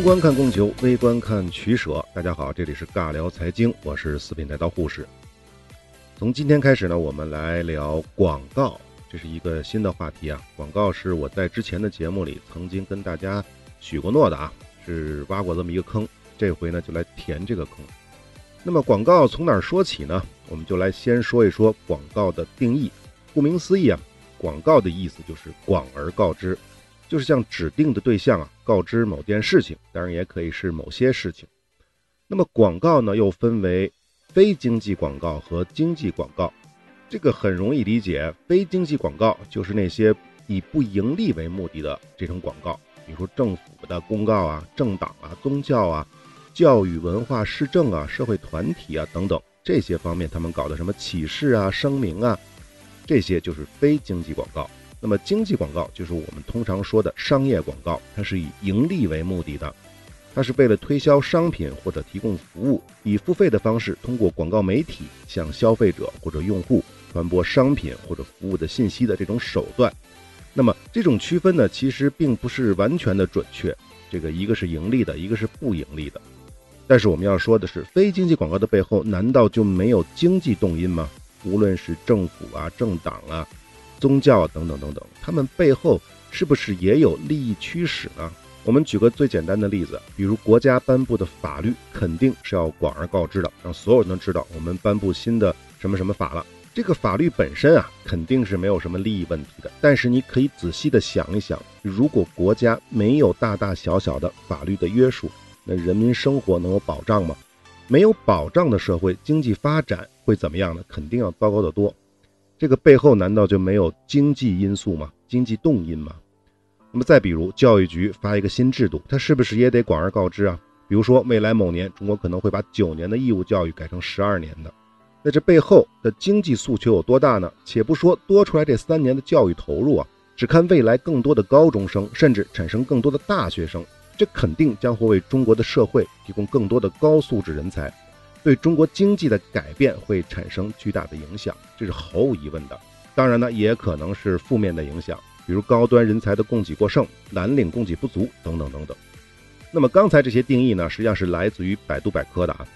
宏观看供求，微观看取舍。大家好，这里是尬聊财经，我是四品带刀护士。从今天开始呢，我们来聊广告，这是一个新的话题啊。广告是我在之前的节目里曾经跟大家许过诺的啊，是挖过这么一个坑，这回呢就来填这个坑。那么广告从哪儿说起呢？我们就来先说一说广告的定义。顾名思义啊，广告的意思就是广而告之。就是向指定的对象啊告知某件事情，当然也可以是某些事情。那么广告呢又分为非经济广告和经济广告，这个很容易理解。非经济广告就是那些以不盈利为目的的这种广告，比如说政府的公告啊、政党啊、宗教啊、教育文化、市政啊、社会团体啊等等这些方面他们搞的什么启示啊、声明啊，这些就是非经济广告。那么经济广告就是我们通常说的商业广告，它是以盈利为目的的，它是为了推销商品或者提供服务，以付费的方式通过广告媒体向消费者或者用户传播商品或者服务的信息的这种手段。那么这种区分呢，其实并不是完全的准确，这个一个是盈利的，一个是不盈利的。但是我们要说的是，非经济广告的背后难道就没有经济动因吗？无论是政府啊、政党啊。宗教等等等等，他们背后是不是也有利益驱使呢？我们举个最简单的例子，比如国家颁布的法律，肯定是要广而告之的，让所有人都知道我们颁布新的什么什么法了。这个法律本身啊，肯定是没有什么利益问题的。但是你可以仔细的想一想，如果国家没有大大小小的法律的约束，那人民生活能有保障吗？没有保障的社会，经济发展会怎么样呢？肯定要糟糕得多。这个背后难道就没有经济因素吗？经济动因吗？那么再比如，教育局发一个新制度，它是不是也得广而告之啊？比如说，未来某年中国可能会把九年的义务教育改成十二年的，那这背后的经济诉求有多大呢？且不说多出来这三年的教育投入啊，只看未来更多的高中生，甚至产生更多的大学生，这肯定将会为中国的社会提供更多的高素质人才。对中国经济的改变会产生巨大的影响，这是毫无疑问的。当然呢，也可能是负面的影响，比如高端人才的供给过剩、蓝领供给不足等等等等。那么刚才这些定义呢，实际上是来自于百度百科的啊。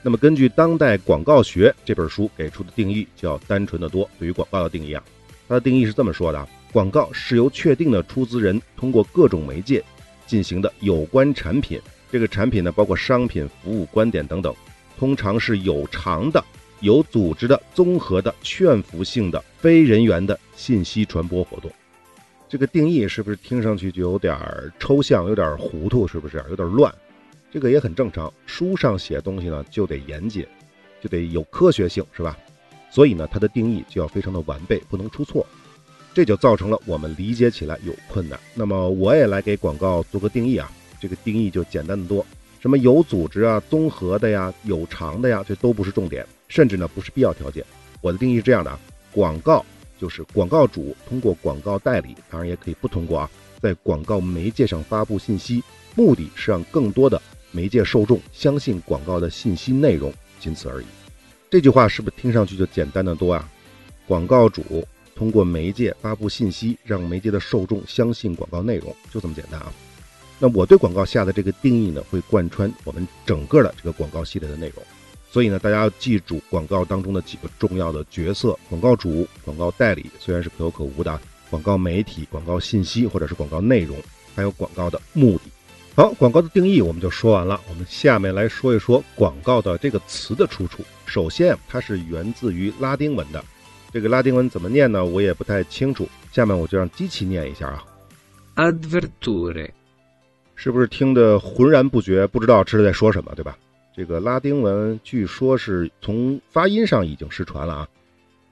那么根据《当代广告学》这本书给出的定义，叫单纯的多。对于广告的定义啊，它的定义是这么说的：广告是由确定的出资人通过各种媒介进行的有关产品，这个产品呢，包括商品、服务、观点等等。通常是有偿的、有组织的、综合的、劝服性的、非人员的信息传播活动。这个定义是不是听上去就有点抽象、有点糊涂？是不是有点乱？这个也很正常。书上写东西呢，就得严谨，就得有科学性，是吧？所以呢，它的定义就要非常的完备，不能出错。这就造成了我们理解起来有困难。那么，我也来给广告做个定义啊。这个定义就简单的多。什么有组织啊、综合的呀、有偿的呀，这都不是重点，甚至呢不是必要条件。我的定义是这样的啊：广告就是广告主通过广告代理，当然也可以不通过啊，在广告媒介上发布信息，目的是让更多的媒介受众相信广告的信息内容，仅此而已。这句话是不是听上去就简单的多啊？广告主通过媒介发布信息，让媒介的受众相信广告内容，就这么简单啊。那我对广告下的这个定义呢，会贯穿我们整个的这个广告系列的内容。所以呢，大家要记住广告当中的几个重要的角色：广告主、广告代理，虽然是可有可无的；广告媒体、广告信息或者是广告内容，还有广告的目的。好，广告的定义我们就说完了。我们下面来说一说广告的这个词的出处。首先，它是源自于拉丁文的。这个拉丁文怎么念呢？我也不太清楚。下面我就让机器念一下啊。Adverture。是不是听得浑然不觉，不知道这是在说什么，对吧？这个拉丁文据说是从发音上已经失传了啊，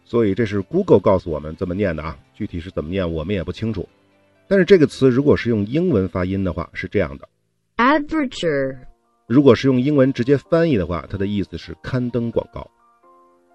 所以这是 Google 告诉我们这么念的啊，具体是怎么念我们也不清楚。但是这个词如果是用英文发音的话是这样的，adverture。如果是用英文直接翻译的话，它的意思是刊登广告。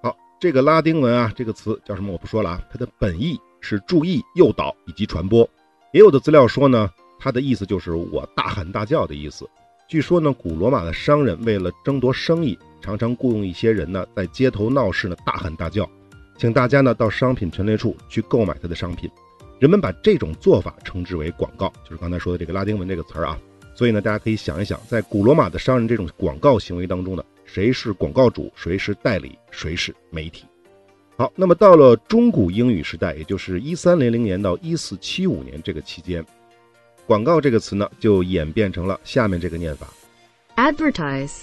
好，这个拉丁文啊，这个词叫什么我不说了啊，它的本意是注意、诱导以及传播。也有的资料说呢。它的意思就是我大喊大叫的意思。据说呢，古罗马的商人为了争夺生意，常常雇佣一些人呢，在街头闹市呢大喊大叫，请大家呢到商品陈列处去购买他的商品。人们把这种做法称之为广告，就是刚才说的这个拉丁文这个词儿啊。所以呢，大家可以想一想，在古罗马的商人这种广告行为当中呢，谁是广告主，谁是代理，谁是媒体？好，那么到了中古英语时代，也就是一三零零年到一四七五年这个期间，广告这个词呢，就演变成了下面这个念法 advertise,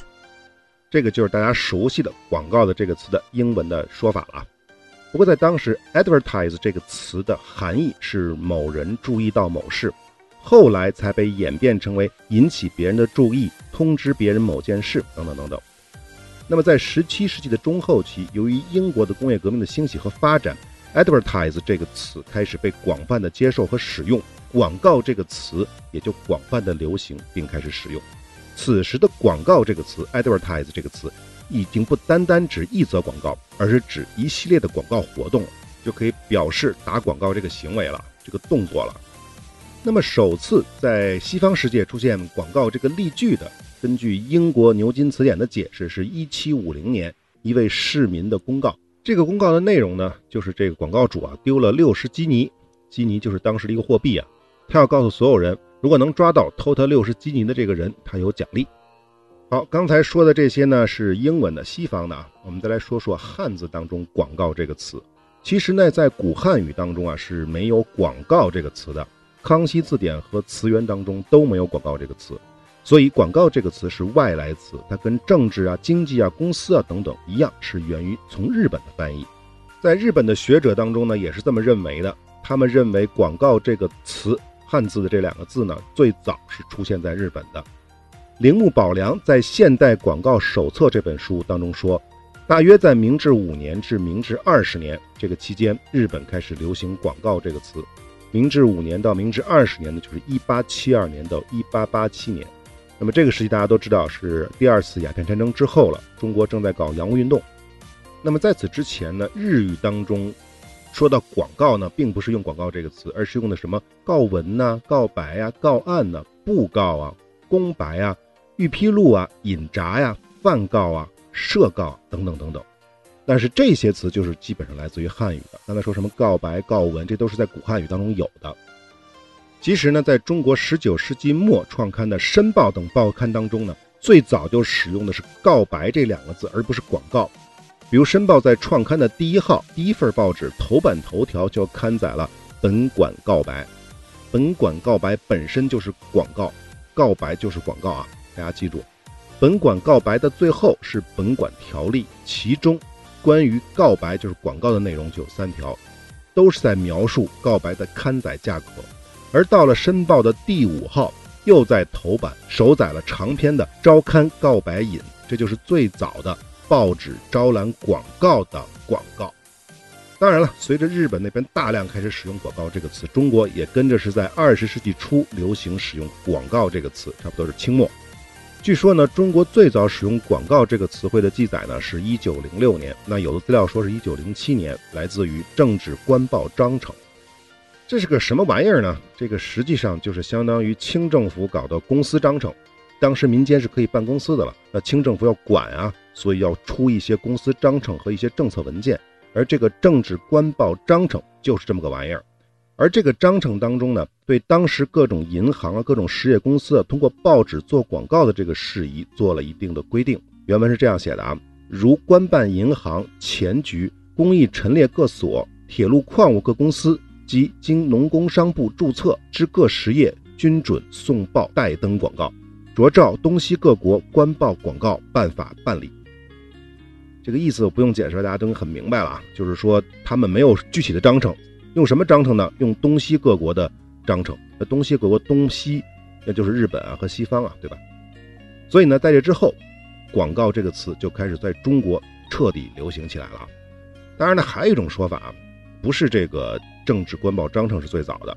这个就是大家熟悉的广告的这个词的英文的说法了。不过在当时，advertise 这个词的含义是某人注意到某事，后来才被演变成为引起别人的注意、通知别人某件事等等等等。那么在17世纪的中后期，由于英国的工业革命的兴起和发展，advertise 这个词开始被广泛的接受和使用，广告这个词也就广泛的流行并开始使用。此时的广告这个词，advertise 这个词。已经不单单指一则广告，而是指一系列的广告活动，就可以表示打广告这个行为了，这个动作了。那么，首次在西方世界出现广告这个例句的，根据英国牛津词典的解释，是一七五零年一位市民的公告。这个公告的内容呢，就是这个广告主啊丢了六十基尼，基尼就是当时的一个货币啊，他要告诉所有人，如果能抓到偷他六十基尼的这个人，他有奖励。好，刚才说的这些呢是英文的，西方的啊。我们再来说说汉字当中“广告”这个词。其实呢，在古汉语当中啊是没有“广告”这个词的，康熙字典和词源当中都没有“广告”这个词。所以，“广告”这个词是外来词，它跟政治啊、经济啊、公司啊等等一样，是源于从日本的翻译。在日本的学者当中呢，也是这么认为的。他们认为“广告”这个词汉字的这两个字呢，最早是出现在日本的。铃木保良在《现代广告手册》这本书当中说，大约在明治五年至明治二十年这个期间，日本开始流行“广告”这个词。明治五年到明治二十年呢，就是一八七二年到一八八七年。那么这个时期大家都知道是第二次鸦片战争之后了，中国正在搞洋务运动。那么在此之前呢，日语当中说到广告呢，并不是用“广告”这个词，而是用的什么告文呐、告白呀、告案呐、布告啊、公白啊。预披露啊，引闸呀，泛告啊，设告等等等等，但是这些词就是基本上来自于汉语的。刚才说什么告白、告文，这都是在古汉语当中有的。其实呢，在中国十九世纪末创刊的《申报》等报刊当中呢，最早就使用的是“告白”这两个字，而不是广告。比如《申报》在创刊的第一号第一份报纸头版头条就刊载了“本馆告白”，“本馆告白”本身就是广告，告白就是广告啊。大家记住，本馆告白的最后是本馆条例，其中关于告白就是广告的内容就有三条，都是在描述告白的刊载价格。而到了申报的第五号，又在头版首载了长篇的招刊告白引，这就是最早的报纸招揽广告的广告。当然了，随着日本那边大量开始使用“广告”这个词，中国也跟着是在二十世纪初流行使用“广告”这个词，差不多是清末。据说呢，中国最早使用“广告”这个词汇的记载呢，是一九零六年。那有的资料说是一九零七年，来自于《政治官报章程》。这是个什么玩意儿呢？这个实际上就是相当于清政府搞的公司章程。当时民间是可以办公司的了，那清政府要管啊，所以要出一些公司章程和一些政策文件。而这个《政治官报章程》就是这么个玩意儿。而这个章程当中呢，对当时各种银行啊、各种实业公司啊，通过报纸做广告的这个事宜做了一定的规定。原文是这样写的啊：如官办银行、钱局、工艺陈列各所、铁路矿物各公司及经农工商部注册之各实业，均准送报代登广告，着照东西各国官报广告办法办理。这个意思不用解释，大家都很明白了啊，就是说他们没有具体的章程。用什么章程呢？用东西各国的章程。那东西各国东西，那就是日本啊和西方啊，对吧？所以呢，在这之后，广告这个词就开始在中国彻底流行起来了。当然呢，还有一种说法，不是这个政治官报章程是最早的，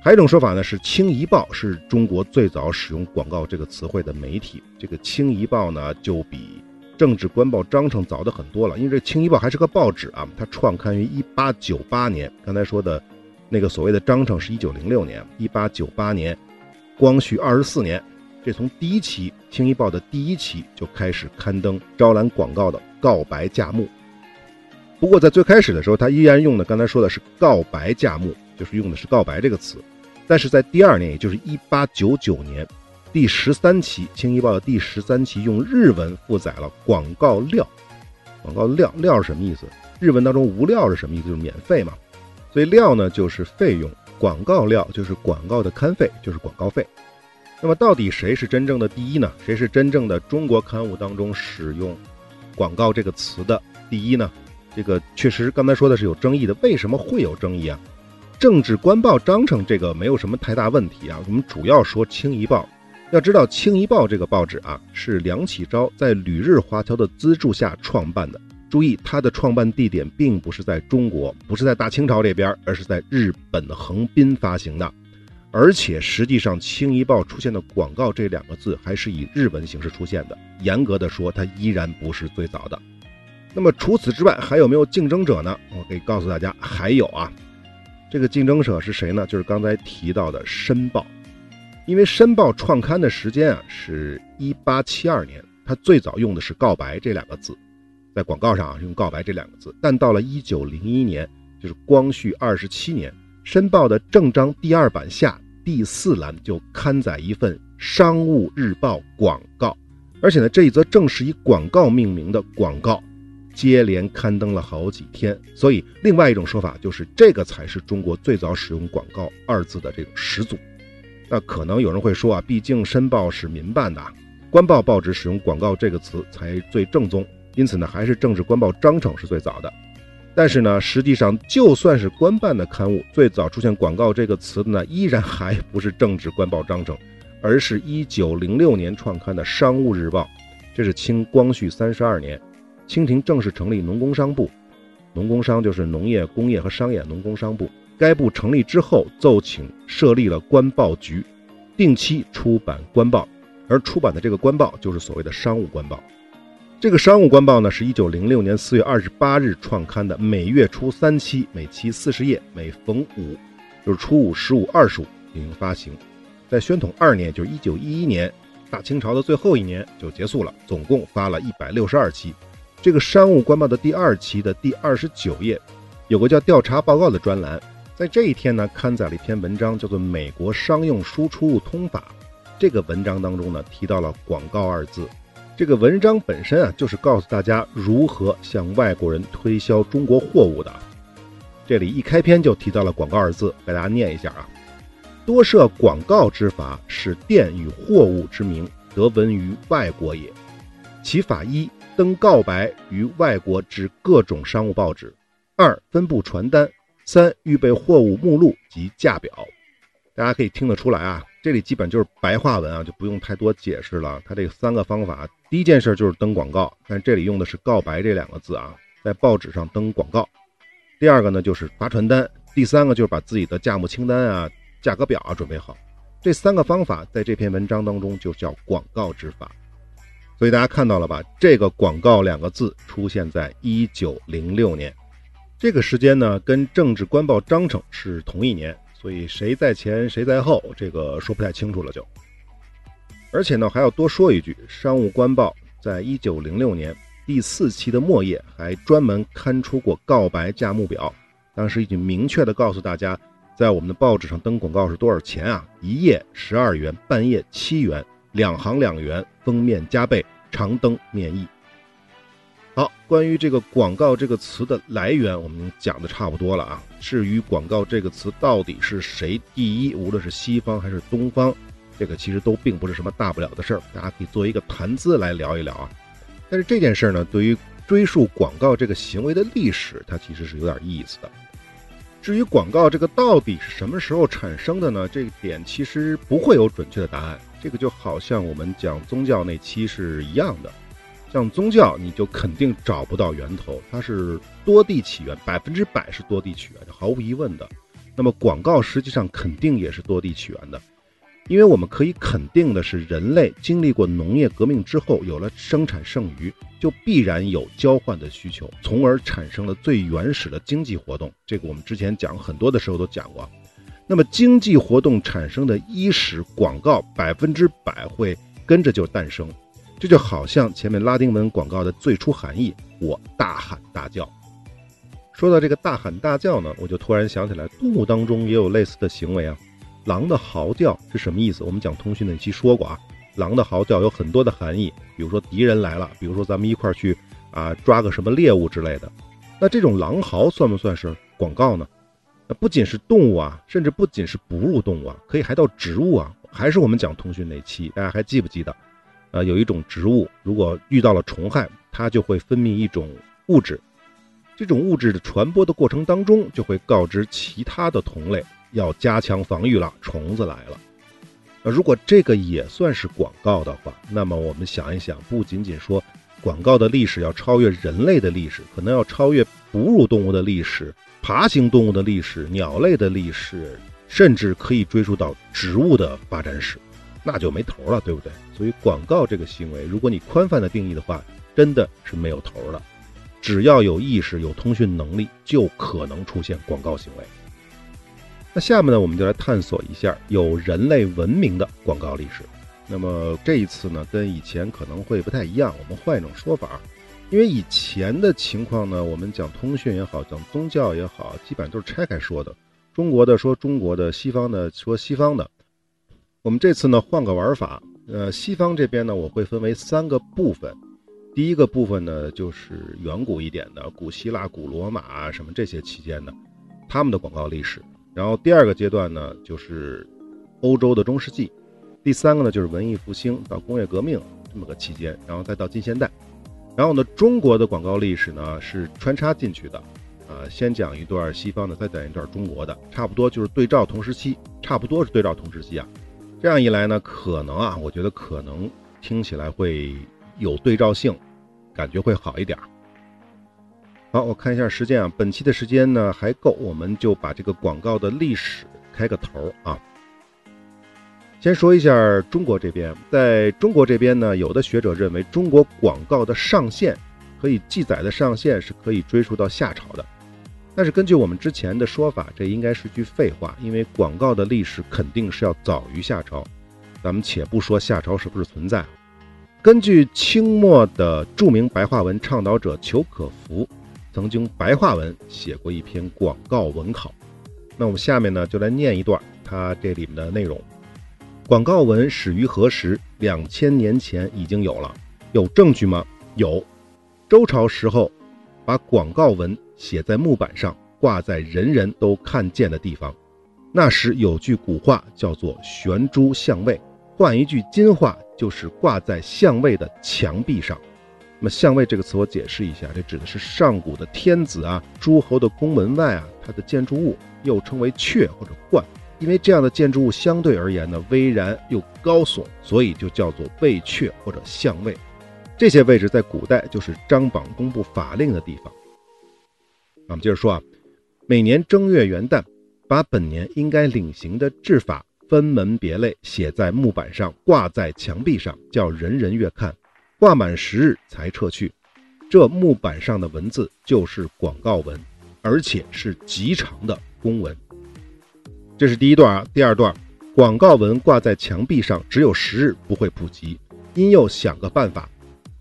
还有一种说法呢，是《清夷报》是中国最早使用广告这个词汇的媒体。这个《清夷报》呢，就比。政治官报章程早的很多了，因为这《清夷报》还是个报纸啊，它创刊于一八九八年。刚才说的，那个所谓的章程是一九零六年，一八九八年，光绪二十四年，这从第一期《清夷报》的第一期就开始刊登招揽广告的告白价目。不过在最开始的时候，它依然用的刚才说的是告白价目，就是用的是告白这个词。但是在第二年，也就是一八九九年，第十三期《青一报》的第十三期用日文附载了广告料。广告料料是什么意思？日文当中无料是什么意思？就是免费嘛。所以料呢就是费用，广告料就是广告的刊费，就是广告费。那么到底谁是真正的第一呢？谁是真正的中国刊物当中使用“广告”这个词的第一呢？这个确实刚才说的是有争议的。为什么会有争议啊？政治官报章程这个没有什么太大问题啊。我们主要说《青一报》，要知道《青宜报》这个报纸啊，是梁启超在旅日华侨的资助下创办的。注意，它的创办地点并不是在中国，不是在大清朝这边，而是在日本横滨发行的。而且实际上，《青宜报》出现的“广告”这两个字还是以日文形式出现的。严格的说，它依然不是最早的。那么除此之外，还有没有竞争者呢？我可以告诉大家，还有啊。这个竞争者是谁呢？就是刚才提到的《申报》。因为《申报》创刊的时间啊是一八七二年，它最早用的是“告白”这两个字，在广告上啊用“告白”这两个字。但到了一九零一年，就是光绪二十七年。《申报》的正章第二版下第四栏就刊载一份商务日报广告，而且呢，这一则正是以广告命名的广告，接连刊登了好几天。所以，另外一种说法就是，这个才是中国最早使用“广告”二字的这种始祖。那可能有人会说啊，毕竟《申报》是民办的，官报报纸使用“广告”这个词才最正宗，因此呢，还是政治官报章程是最早的。但是呢，实际上就算是官办的刊物，最早出现“广告”这个词的呢，依然还不是政治官报章程，而是一九零六年创刊的《商务日报》。这是清光绪三十二年，清廷正式成立农工商部，农工商就是农业、工业和商业，农工商部。该部成立之后，奏请设立了官报局，定期出版官报，而出版的这个官报就是所谓的商务官报。这个商务官报呢，是一九零六年四月二十八日创刊的，每月出三期，每期四十页，每逢五，就是初五、十五、二十五进行发行。在宣统二年，就是一九一一年，大清朝的最后一年就结束了，总共发了一百六十二期。这个商务官报的第二期的第二十九页，有个叫调查报告的专栏，在这一天呢，刊载了一篇文章，叫做《美国商用输出物通法》。这个文章当中呢，提到了“广告”二字。这个文章本身啊，就是告诉大家如何向外国人推销中国货物的。这里一开篇就提到了“广告”二字，给大家念一下啊：“多设广告之法，使店与货物之名得闻于外国也。其法一，登告白于外国之各种商务报纸；二，分布传单；三，预备货物目录及价表。”大家可以听得出来啊。这里基本就是白话文啊，就不用太多解释了。它这三个方法，第一件事就是登广告，但这里用的是“告白”这两个字啊，在报纸上登广告。第二个呢就是发传单，第三个就是把自己的价目清单啊、价格表啊准备好。这三个方法在这篇文章当中就叫广告之法。所以大家看到了吧？这个“广告”两个字出现在一九零六年，这个时间呢跟政治官报章程是同一年。所以谁在前谁在后，这个说不太清楚了就。而且呢，还要多说一句，《商务官报》在一九零六年第四期的末页还专门刊出过告白价目表，当时已经明确的告诉大家，在我们的报纸上登广告是多少钱啊？一页十二元，半页七元，两行两元，封面加倍，长登面议。好，关于这个“广告”这个词的来源，我们讲的差不多了啊。至于“广告”这个词到底是谁第一，无论是西方还是东方，这个其实都并不是什么大不了的事儿，大家可以做一个谈资来聊一聊啊。但是这件事儿呢，对于追溯广告这个行为的历史，它其实是有点意思的。至于广告这个到底是什么时候产生的呢？这个点其实不会有准确的答案。这个就好像我们讲宗教那期是一样的。像宗教，你就肯定找不到源头，它是多地起源，百分之百是多地起源，毫无疑问的。那么广告实际上肯定也是多地起源的，因为我们可以肯定的是，人类经历过农业革命之后，有了生产剩余，就必然有交换的需求，从而产生了最原始的经济活动。这个我们之前讲很多的时候都讲过。那么经济活动产生的伊始，广告百分之百会跟着就诞生。这就好像前面拉丁文广告的最初含义，我大喊大叫。说到这个大喊大叫呢，我就突然想起来，动物当中也有类似的行为啊。狼的嚎叫是什么意思？我们讲通讯那期说过啊，狼的嚎叫有很多的含义，比如说敌人来了，比如说咱们一块去啊抓个什么猎物之类的。那这种狼嚎算不算是广告呢？那不仅是动物啊，甚至不仅是哺乳动物啊，可以还到植物啊。还是我们讲通讯那期，大家还记不记得？呃，有一种植物，如果遇到了虫害，它就会分泌一种物质，这种物质的传播的过程当中，就会告知其他的同类要加强防御了，虫子来了。那如果这个也算是广告的话，那么我们想一想，不仅仅说广告的历史要超越人类的历史，可能要超越哺乳动物的历史、爬行动物的历史、鸟类的历史。甚至可以追溯到植物的发展史，那就没头了，对不对？所以广告这个行为，如果你宽泛的定义的话，真的是没有头了。只要有意识、有通讯能力，就可能出现广告行为。那下面呢，我们就来探索一下有人类文明的广告历史。那么这一次呢，跟以前可能会不太一样，我们换一种说法，因为以前的情况呢，我们讲通讯也好，讲宗教也好，基本上都是拆开说的。中国的说中国的，西方的说西方的。我们这次呢换个玩法，呃，西方这边呢我会分为三个部分。第一个部分呢就是远古一点的，古希腊、古罗马什么这些期间的，他们的广告历史。然后第二个阶段呢就是欧洲的中世纪，第三个呢就是文艺复兴到工业革命这么个期间，然后再到近现代。然后呢中国的广告历史呢是穿插进去的。呃，先讲一段西方的，再讲一段中国的，差不多就是对照同时期，差不多是对照同时期啊。这样一来呢，可能啊，我觉得可能听起来会有对照性，感觉会好一点。好，我看一下时间啊，本期的时间呢还够，我们就把这个广告的历史开个头啊。先说一下中国这边，在中国这边呢，有的学者认为中国广告的上限，可以记载的上限是可以追溯到夏朝的。但是根据我们之前的说法，这应该是句废话，因为广告的历史肯定是要早于夏朝。咱们且不说夏朝是不是存在，根据清末的著名白话文倡导者裘可夫曾经白话文写过一篇广告文考，那我们下面呢就来念一段他这里面的内容。广告文始于何时？两千年前已经有了，有证据吗？有，周朝时候把广告文。写在木板上，挂在人人都看见的地方。那时有句古话叫做“悬珠相位”，换一句金话就是挂在相位的墙壁上。那么“相位”这个词我解释一下，这指的是上古的天子啊、诸侯的宫门外啊，它的建筑物又称为阙或者冠，因为这样的建筑物相对而言呢巍然又高耸，所以就叫做位阙或者相位。这些位置在古代就是张榜公布法令的地方。我们接着说啊，每年正月元旦，把本年应该领行的制法分门别类写在木板上，挂在墙壁上，叫人人阅看。挂满十日才撤去。这木板上的文字就是广告文，而且是极长的公文。这是第一段啊。第二段，广告文挂在墙壁上只有十日，不会普及。因又想个办法，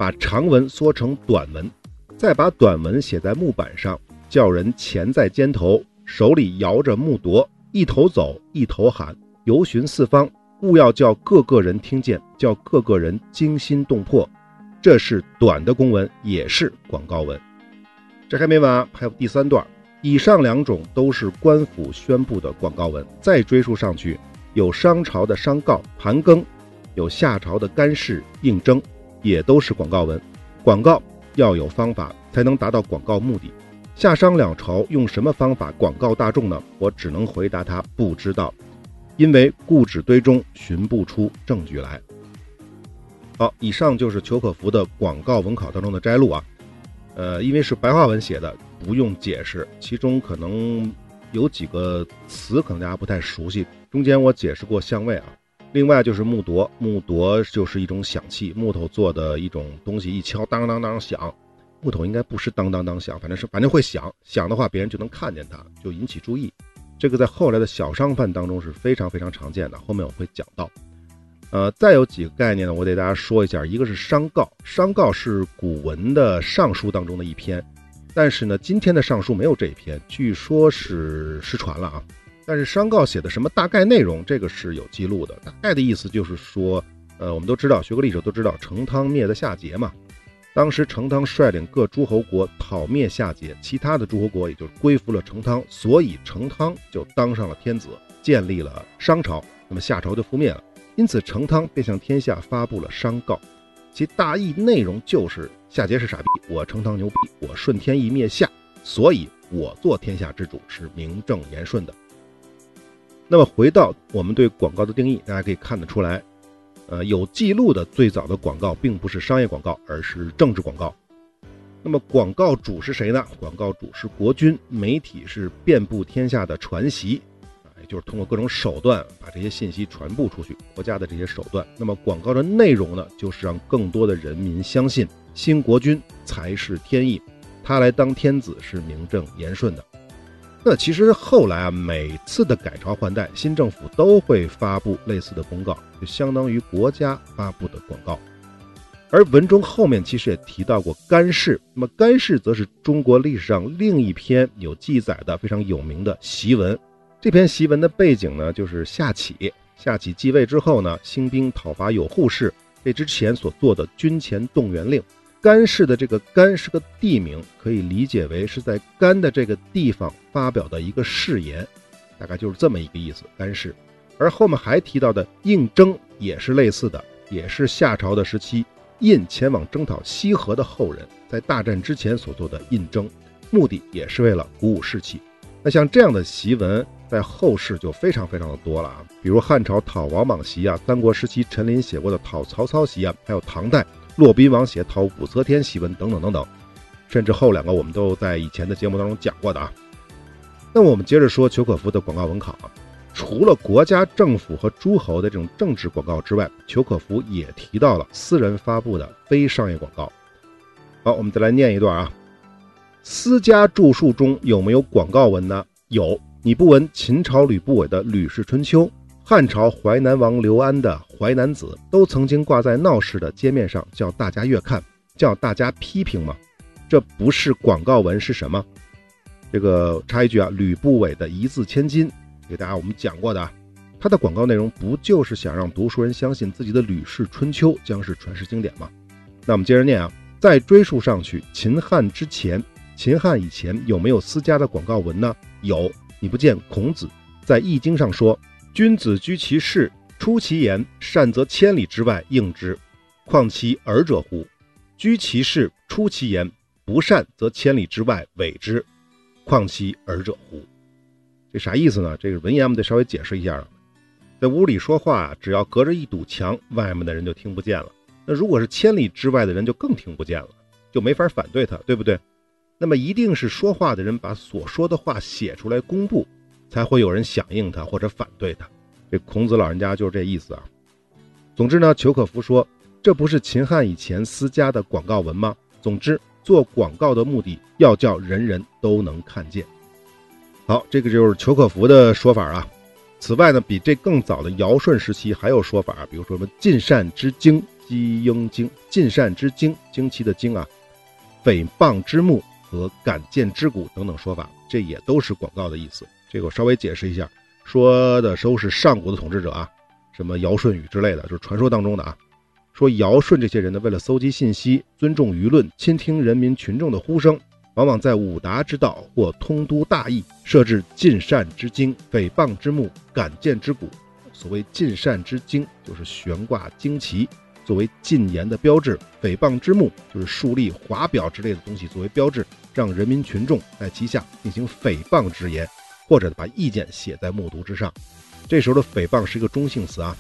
把长文缩成短文，再把短文写在木板上。叫人钳在肩头，手里摇着木铎，一头走，一头喊，游巡四方，勿要叫各个人听见，叫各个人惊心动魄。这是短的公文，也是广告文。这还没完，还有第三段。以上两种都是官府宣布的广告文。再追溯上去，有商朝的商告盘庚，有夏朝的干事应征，也都是广告文。广告要有方法，才能达到广告目的。夏商两朝用什么方法广告大众呢？我只能回答他不知道，因为故纸堆中寻不出证据来。好，以上就是裘可夫的广告文考当中的摘录啊。呃，因为是白话文写的，不用解释。其中可能有几个词可能大家不太熟悉，中间我解释过相位啊。另外就是木铎，木铎就是一种响器，木头做的一种东西，一敲当当当响。木头应该不是当当当响，反正是反正会响，响的话别人就能看见它，就引起注意。这个在后来的小商贩当中是非常非常常见的，后面我会讲到。呃，再有几个概念呢，我得大家说一下。一个是商告，商告是古文的尚书当中的一篇，但是呢，今天的尚书没有这一篇，据说是失传了啊。但是商告写的什么大概内容，这个是有记录的。大概的意思就是说，呃，我们都知道，学过历史都知道，成汤灭的夏桀嘛。当时成汤率领各诸侯国讨灭夏桀，其他的诸侯国也就归服了成汤，所以成汤就当上了天子，建立了商朝。那么夏朝就覆灭了。因此，成汤便向天下发布了商告，其大意内容就是夏桀是傻逼，我成汤牛逼，我顺天意灭夏，所以我做天下之主是名正言顺的。那么回到我们对广告的定义，大家可以看得出来。呃，有记录的最早的广告并不是商业广告，而是政治广告。那么广告主是谁呢？广告主是国君，媒体是遍布天下的传习，啊，也就是通过各种手段把这些信息传播出去。国家的这些手段，那么广告的内容呢，就是让更多的人民相信新国君才是天意，他来当天子是名正言顺的。那其实后来啊，每次的改朝换代，新政府都会发布类似的公告，就相当于国家发布的广告。而文中后面其实也提到过干氏，那么干氏则是中国历史上另一篇有记载的非常有名的檄文。这篇檄文的背景呢，就是夏启，夏启继位之后呢，兴兵讨伐有扈氏，这之前所做的军前动员令。甘氏的这个甘是个地名，可以理解为是在甘的这个地方发表的一个誓言，大概就是这么一个意思。甘氏，而后面还提到的应征也是类似的，也是夏朝的时期，印前往征讨西河的后人，在大战之前所做的应征，目的也是为了鼓舞士气。那像这样的檄文，在后世就非常非常的多了啊，比如汉朝讨王莽檄啊，三国时期陈琳写过的讨曹操檄啊，还有唐代。骆宾王写讨武则天檄文等等等等，甚至后两个我们都在以前的节目当中讲过的啊。那我们接着说裘可夫的广告文考啊，除了国家政府和诸侯的这种政治广告之外，裘可夫也提到了私人发布的非商业广告。好，我们再来念一段啊。私家著述中有没有广告文呢？有，你不闻秦朝吕不韦的《吕氏春秋》？汉朝淮南王刘安的《淮南子》都曾经挂在闹市的街面上，叫大家阅看，叫大家批评吗？这不是广告文是什么？这个插一句啊，吕不韦的一字千金，给大家我们讲过的，他的广告内容不就是想让读书人相信自己的《吕氏春秋》将是传世经典吗？那我们接着念啊，再追溯上去，秦汉之前，秦汉以前有没有私家的广告文呢？有，你不见孔子在《易经》上说。君子居其室，出其言，善则千里之外应之，况其尔者乎？居其室，出其言，不善则千里之外违之，况其尔者乎？这啥意思呢？这个文言我们得稍微解释一下。在屋里说话，只要隔着一堵墙，外面的人就听不见了。那如果是千里之外的人，就更听不见了，就没法反对他，对不对？那么一定是说话的人把所说的话写出来公布。才会有人响应他或者反对他，这孔子老人家就是这意思啊。总之呢，裘可夫说，这不是秦汉以前私家的广告文吗？总之，做广告的目的要叫人人都能看见。好，这个就是裘可夫的说法啊。此外呢，比这更早的尧舜时期还有说法，比如说什么尽善之精，鸡鹰精，尽善之精，惊奇的精啊，诽谤之目和敢谏之骨等等说法，这也都是广告的意思。这个我稍微解释一下，说的都是上古的统治者啊，什么尧舜禹之类的，就是传说当中的啊。说尧舜这些人呢，为了搜集信息、尊重舆论、倾听人民群众的呼声，往往在五达之道或通都大邑设置尽善之经、诽谤之目、敢谏之鼓。所谓尽善之经，就是悬挂旌旗作为禁言的标志；诽谤之目，就是树立华表之类的东西作为标志，让人民群众在旗下进行诽谤之言。或者把意见写在木牍之上，这时候的诽谤是一个中性词啊。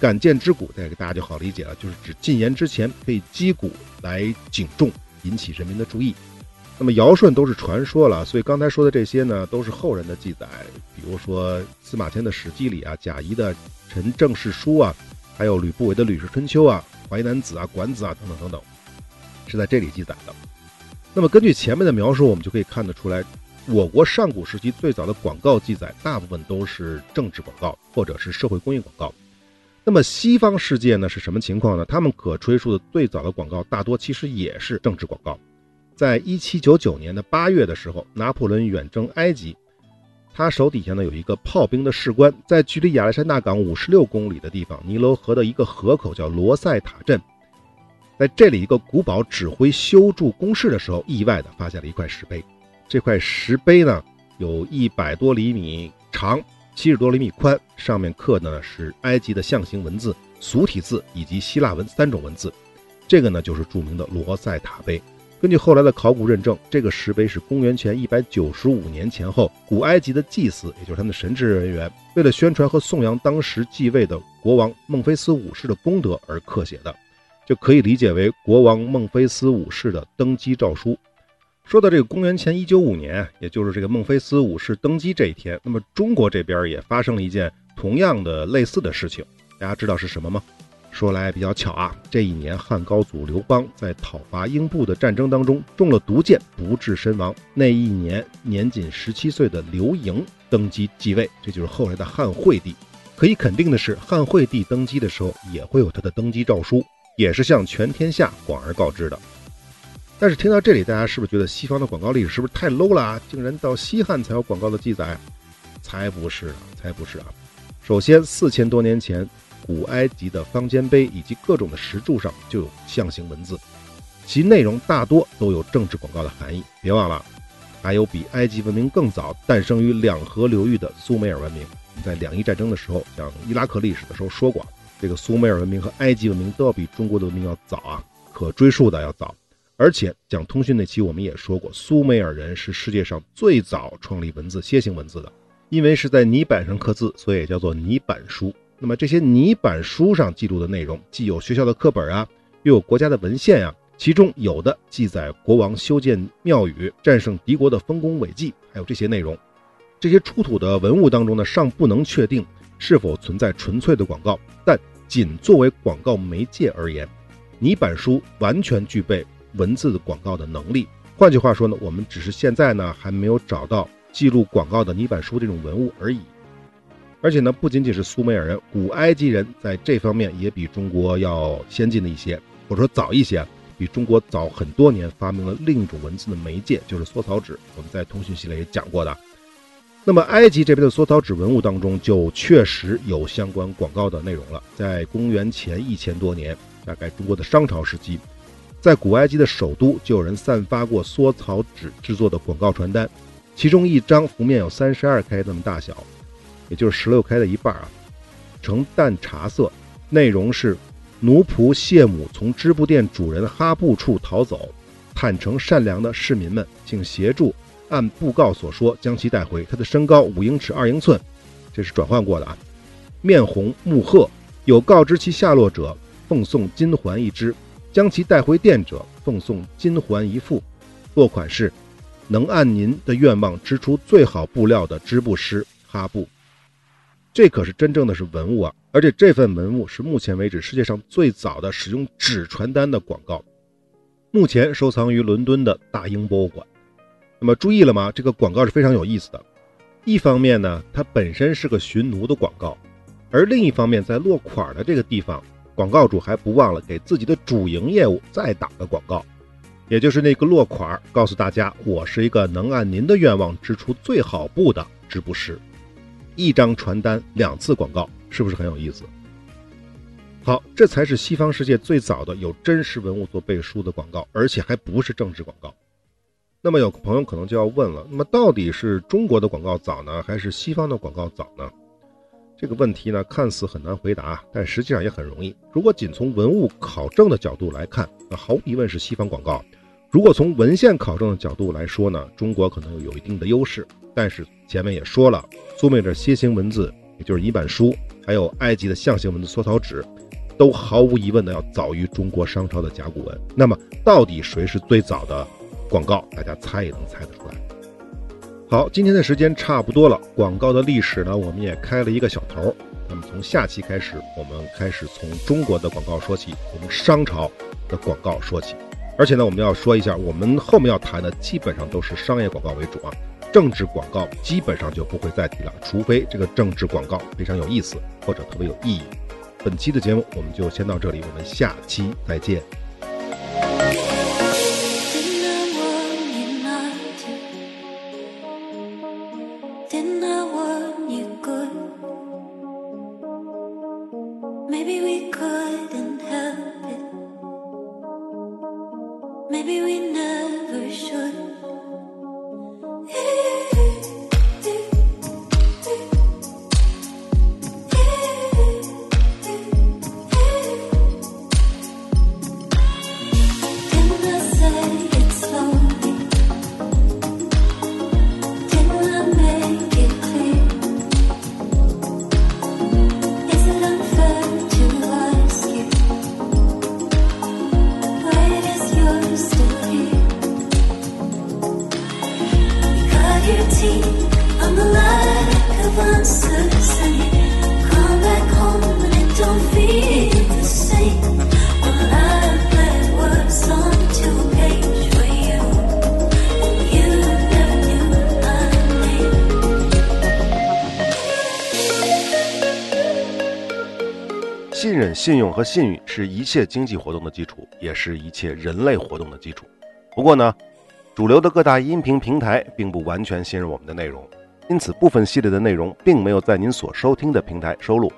敢谏之鼓，再给大家就好理解了，就是指进言之前可以击鼓来警众，引起人民的注意。那么尧舜都是传说了，所以刚才说的这些呢，都是后人的记载，比如说司马迁的《史记》里啊，贾谊的《陈政事书》啊，还有吕不韦的《吕氏春秋》啊，《淮南子》啊，《管子》啊，等等等等，是在这里记载的。那么根据前面的描述，我们就可以看得出来。我国上古时期最早的广告记载，大部分都是政治广告或者是社会公益广告。那么西方世界呢是什么情况呢？他们可追溯的最早的广告大多其实也是政治广告。在一七九九年的八月的时候，拿破仑远征埃及，他手底下呢有一个炮兵的士官，在距离亚历山大港五十六公里的地方，尼罗河的一个河口叫罗塞塔镇，在这里一个古堡指挥修筑工事的时候，意外的发现了一块石碑。这块石碑呢有一百多厘米长，七十多厘米宽，上面刻的呢是埃及的象形文字、俗体字以及希腊文三种文字。这个呢就是著名的罗塞塔碑。根据后来的考古认证，这个石碑是公元前一百九十五年前后，古埃及的祭司，也就是他们的神职人员，为了宣传和颂扬当时继位的国王孟菲斯五世的功德而刻写的，就可以理解为国王孟菲斯五世的登基诏书。说到这个公元前一九五年，也就是这个孟菲斯五世登基这一天，那么中国这边也发生了一件同样的类似的事情，大家知道是什么吗？说来比较巧啊，这一年汉高祖刘邦在讨伐英布的战争当中中了毒箭，不治身亡。那一年年仅十七岁的刘盈登基继位，这就是后来的汉惠帝。可以肯定的是，汉惠帝登基的时候也会有他的登基诏书，也是向全天下广而告之的。但是听到这里，大家是不是觉得西方的广告历史是不是太 low 了啊？竟然到西汉才有广告的记载？才不是啊，才不是啊！首先，四千多年前。古埃及的方尖碑以及各种的石柱上就有象形文字，其内容大多都有政治广告的含义。别忘了，还有比埃及文明更早、诞生于两河流域的苏美尔文明。在两伊战争的时候，讲伊拉克历史的时候说过，这个苏美尔文明和埃及文明都要比中国的文明要早啊，可追溯的要早。而且讲通讯那期我们也说过，苏美尔人是世界上最早创立文字楔形文字的，因为是在泥板上刻字，所以也叫做泥板书。那么这些泥板书上记录的内容，既有学校的课本啊，又有国家的文献啊，其中有的记载国王修建庙宇、战胜敌国的丰功伟绩，还有这些内容。这些出土的文物当中呢，尚不能确定是否存在纯粹的广告，但仅作为广告媒介而言，泥板书完全具备文字广告的能力。换句话说呢，我们只是现在呢还没有找到记录广告的泥板书这种文物而已。而且呢，不仅仅是苏美尔人，古埃及人在这方面也比中国要先进的一些，或者说早一些，比中国早很多年发明了另一种文字的媒介，就是缩草纸。我们在通讯系列也讲过的。那么埃及这边的缩草纸文物当中，就确实有相关广告的内容了。在公元前一千多年，大概中国的商朝时期，在古埃及的首都就有人散发过缩草纸制作的广告传单，其中一张幅面有三十二开那么大小。也就是十六开的一半啊，呈淡茶色，内容是奴仆谢姆从织布店主人哈布处逃走，坦诚善良的市民们，请协助按布告所说将其带回。他的身高五英尺二英寸，这是转换过的啊。面红目褐，有告知其下落者，奉送金环一只；将其带回店者，奉送金环一副。落款是：能按您的愿望织出最好布料的织布师哈布。这可是真正的是文物啊！而且这份文物是目前为止世界上最早的使用纸传单的广告，目前收藏于伦敦的大英博物馆。那么注意了吗？这个广告是非常有意思的。一方面呢，它本身是个寻奴的广告，而另一方面，在落款的这个地方，广告主还不忘了给自己的主营业务再打个广告，也就是那个落款，告诉大家我是一个能按您的愿望织出最好布的织布师。一张传单两次广告，是不是很有意思？好，这才是西方世界最早的有真实文物做背书的广告，而且还不是政治广告。那么有朋友可能就要问了，那么到底是中国的广告早呢，还是西方的广告早呢？这个问题呢，看似很难回答，但实际上也很容易。如果仅从文物考证的角度来看，那毫无疑问是西方广告。如果从文献考证的角度来说呢，中国可能有一定的优势。但是前面也说了，苏美的楔形文字，也就是泥板书，还有埃及的象形文字缩草纸，都毫无疑问的要早于中国商朝的甲骨文。那么到底谁是最早的广告？大家猜也能猜得出来。好，今天的时间差不多了，广告的历史呢，我们也开了一个小头。那么从下期开始，我们开始从中国的广告说起，从商朝的广告说起。而且呢，我们要说一下，我们后面要谈的基本上都是商业广告为主啊，政治广告基本上就不会再提了，除非这个政治广告非常有意思或者特别有意义。本期的节目我们就先到这里，我们下期再见。信、用和信誉是一切经济活动的基础，也是一切人类活动的基础。不过呢，主流的各大音频平台并不完全信任我们的内容，因此部分系列的内容并没有在您所收听的平台收录，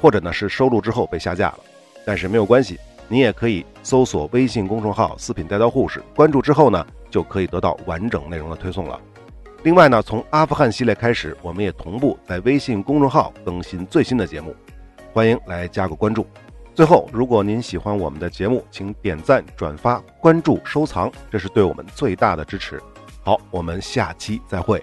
或者呢是收录之后被下架了。但是没有关系，你也可以搜索微信公众号“四品带刀护士”，关注之后呢，就可以得到完整内容的推送了。另外呢，从阿富汗系列开始，我们也同步在微信公众号更新最新的节目，欢迎来加个关注。最后，如果您喜欢我们的节目，请点赞、转发、关注、收藏，这是对我们最大的支持。好，我们下期再会。